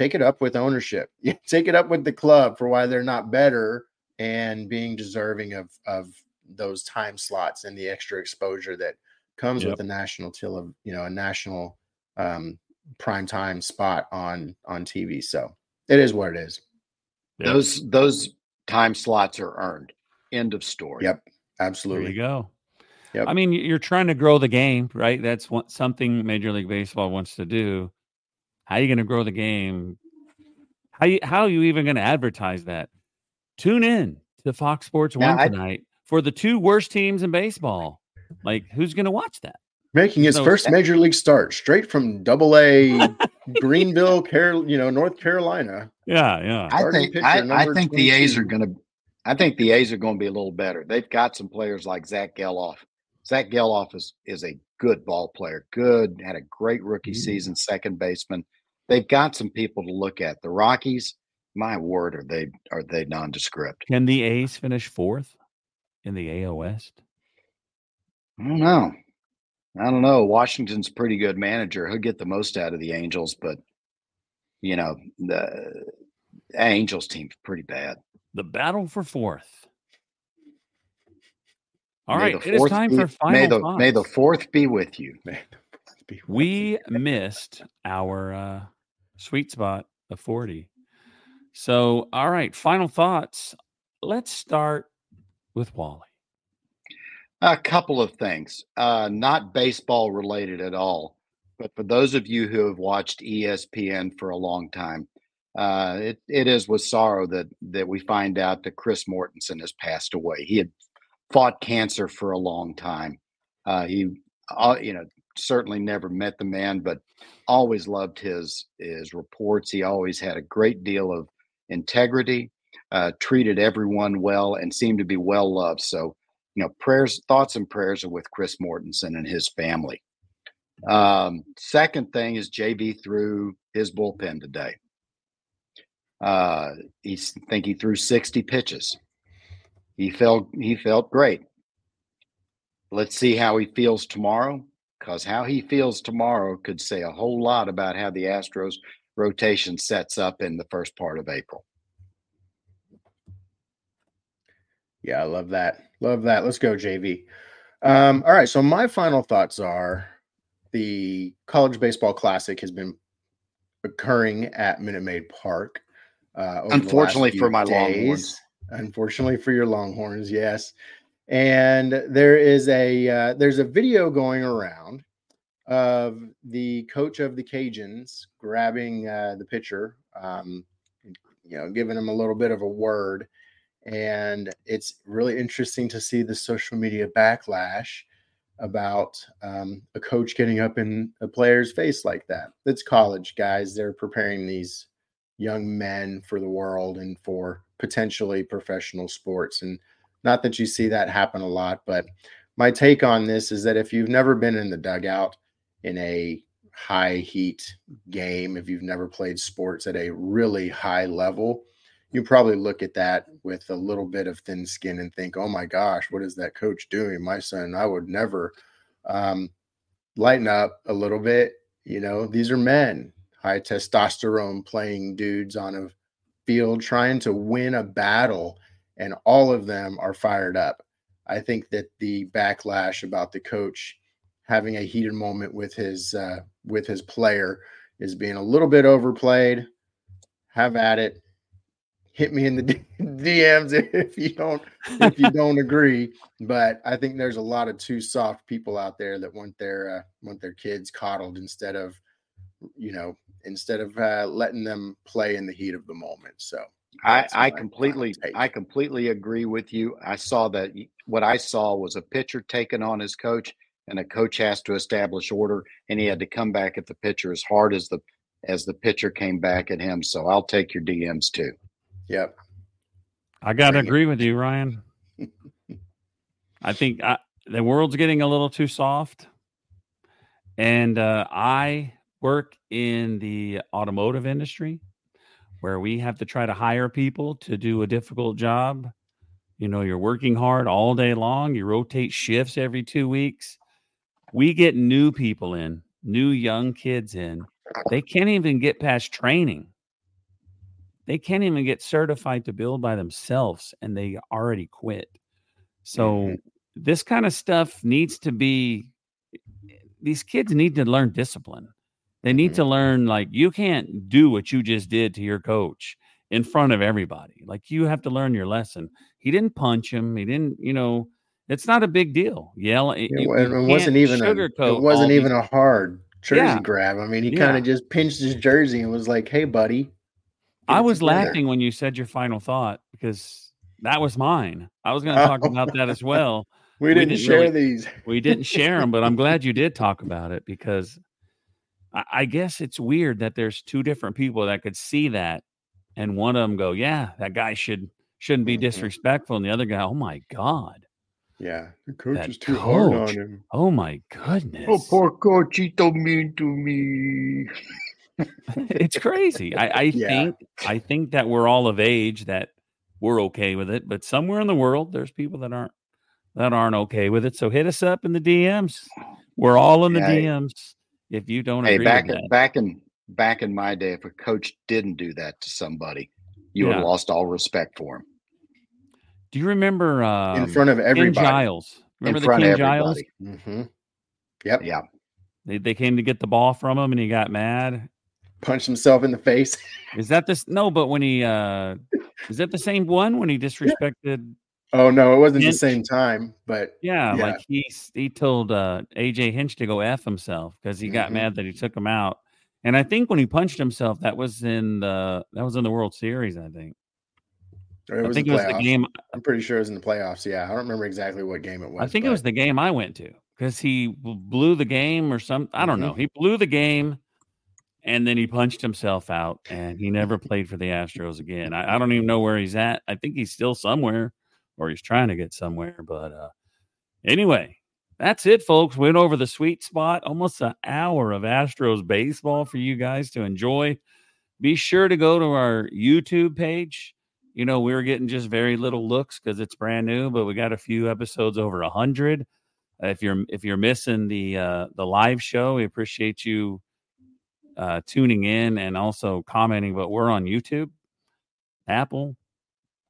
S2: take it up with ownership. take it up with the club for why they're not better and being deserving of of those time slots and the extra exposure that comes yep. with a national till of you know a national um, prime time spot on on TV. So it is what it is.
S3: Yep. Those those time slots are earned. End of story.
S2: Yep, absolutely.
S1: There you go. Yep. I mean, you're trying to grow the game, right? That's what something Major League Baseball wants to do. How are you going to grow the game? How you, how are you even going to advertise that? Tune in to Fox Sports One tonight for the two worst teams in baseball. Like, who's going to watch that?
S2: Making his no, first that- major league start straight from Double A Greenville, Carol, you know, North Carolina.
S1: Yeah, yeah.
S3: I think I, I think the A's are going to. I think the A's are going to be a little better. They've got some players like Zach Gelof. Zach Gelof is is a good ball player. Good, had a great rookie mm-hmm. season, second baseman. They've got some people to look at. The Rockies, my word, are they are they nondescript?
S1: Can the A's finish fourth? in the AL West?
S3: I don't know. I don't know. Washington's pretty good manager. He'll get the most out of the Angels, but you know, the Angels team's pretty bad.
S1: The battle for fourth. All may right, it is time
S3: be,
S1: for final
S3: may the,
S1: thoughts.
S3: May the fourth be with you.
S1: Be we missed our uh, sweet spot of 40. So, all right, final thoughts. Let's start with Wally?
S3: A couple of things, uh, not baseball related at all, but for those of you who have watched ESPN for a long time, uh, it, it is with sorrow that that we find out that Chris Mortensen has passed away. He had fought cancer for a long time. Uh, he, uh, you know, certainly never met the man, but always loved his his reports. He always had a great deal of integrity uh, treated everyone well and seemed to be well loved. So, you know, prayers, thoughts, and prayers are with Chris Mortensen and his family. Um, second thing is JV threw his bullpen today. Uh, he think he threw 60 pitches. He felt he felt great. Let's see how he feels tomorrow, because how he feels tomorrow could say a whole lot about how the Astros rotation sets up in the first part of April.
S2: Yeah, I love that. Love that. Let's go, JV. Um, all right. So my final thoughts are the college baseball classic has been occurring at Minute Maid Park.
S3: Uh, Unfortunately for my days. Longhorns.
S2: Unfortunately for your Longhorns, yes. And there is a uh, there's a video going around of the coach of the Cajuns grabbing uh, the pitcher, um, you know, giving him a little bit of a word and it's really interesting to see the social media backlash about um, a coach getting up in a player's face like that. It's college guys; they're preparing these young men for the world and for potentially professional sports. And not that you see that happen a lot, but my take on this is that if you've never been in the dugout in a high heat game, if you've never played sports at a really high level, you probably look at that with a little bit of thin skin and think, oh my gosh, what is that coach doing? My son, I would never um, lighten up a little bit. You know, these are men, high testosterone playing dudes on a field trying to win a battle, and all of them are fired up. I think that the backlash about the coach having a heated moment with his uh, with his player is being a little bit overplayed. Have at it. Hit me in the DMs if you don't if you don't agree. But I think there's a lot of too soft people out there that want their uh, want their kids coddled instead of you know instead of uh, letting them play in the heat of the moment. So
S3: I, I completely I completely agree with you. I saw that what I saw was a pitcher taking on his coach and a coach has to establish order and he had to come back at the pitcher as hard as the as the pitcher came back at him. So i'll take your dms too.
S2: Yep.
S1: I gotta Bring agree it. with you ryan. I think I, the world's getting a little too soft and uh, i work in the automotive industry where we have to try to hire people to do a difficult job you know you're working hard all day long you rotate shifts every two weeks we get new people in, new young kids in. They can't even get past training. They can't even get certified to build by themselves and they already quit. So mm-hmm. this kind of stuff needs to be these kids need to learn discipline. They need mm-hmm. to learn like you can't do what you just did to your coach in front of everybody. Like you have to learn your lesson. He didn't punch him. He didn't, you know, it's not a big deal. Yell. It,
S2: it, it wasn't even a, it wasn't even a hard jersey yeah. grab. I mean, he yeah. kind of just pinched his jersey and was like, "Hey, buddy."
S1: I was laughing when you said your final thought because that was mine. I was going to talk about that as well.
S2: we, didn't, didn't share really, these.
S1: we didn't share them, but I'm glad you did talk about it because I, guess it's weird that there's two different people that could see that, and one of them go, "Yeah, that guy should shouldn't be mm-hmm. disrespectful," and the other guy, "Oh my god."
S2: Yeah, the coach that is too coach. hard on him.
S1: Oh my goodness!
S3: Oh, poor coach, he so mean to me.
S1: it's crazy. I, I yeah. think I think that we're all of age that we're okay with it, but somewhere in the world, there's people that aren't that aren't okay with it. So hit us up in the DMs. We're all in the yeah, DMs. If you don't
S3: hey,
S1: agree
S3: back
S1: in,
S3: back in back in my day, if a coach didn't do that to somebody, you yeah. would have lost all respect for him.
S1: Do you remember um,
S2: in front of everybody?
S1: Ken Giles. Remember in the Ken Giles?
S2: Mm-hmm. Yep.
S3: Yeah.
S1: They, they came to get the ball from him, and he got mad.
S2: Punched himself in the face.
S1: is that this? No, but when he uh is that the same one when he disrespected?
S2: Oh no, it wasn't Hinch? the same time, but
S1: yeah, yeah, like he he told uh AJ Hinch to go f himself because he mm-hmm. got mad that he took him out. And I think when he punched himself, that was in the that was in the World Series. I think.
S2: I think it was the game. I'm pretty sure it was in the playoffs. Yeah, I don't remember exactly what game it was.
S1: I think but... it was the game I went to because he blew the game or something. I don't mm-hmm. know. He blew the game, and then he punched himself out, and he never played for the Astros again. I, I, don't even know where he's at. I think he's still somewhere, or he's trying to get somewhere. But uh, anyway, that's it, folks. Went over the sweet spot. Almost an hour of Astros baseball for you guys to enjoy. Be sure to go to our YouTube page you know, we were getting just very little looks because it's brand new, but we got a few episodes over a hundred. If you're if you're missing the uh, the live show, we appreciate you uh, tuning in and also commenting. But we're on YouTube, Apple,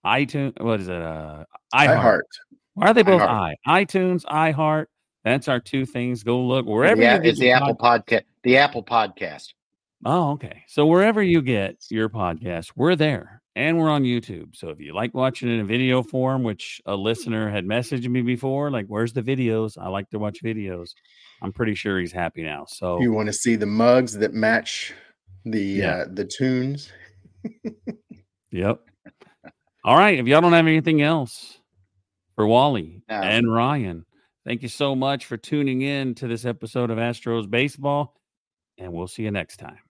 S1: iTunes. What is it? Uh, iHeart. Why are they both i? iTunes, iHeart. That's our two things. Go look wherever.
S3: Yeah, it's the Apple podcast. The Apple podcast.
S1: Oh, okay. So wherever you get your podcast, we're there and we're on YouTube. So if you like watching it in video form, which a listener had messaged me before, like, where's the videos? I like to watch videos. I'm pretty sure he's happy now. So
S2: you want to see the mugs that match the yeah. uh, the tunes.
S1: yep. All right. If y'all don't have anything else for Wally no. and Ryan, thank you so much for tuning in to this episode of Astros Baseball, and we'll see you next time.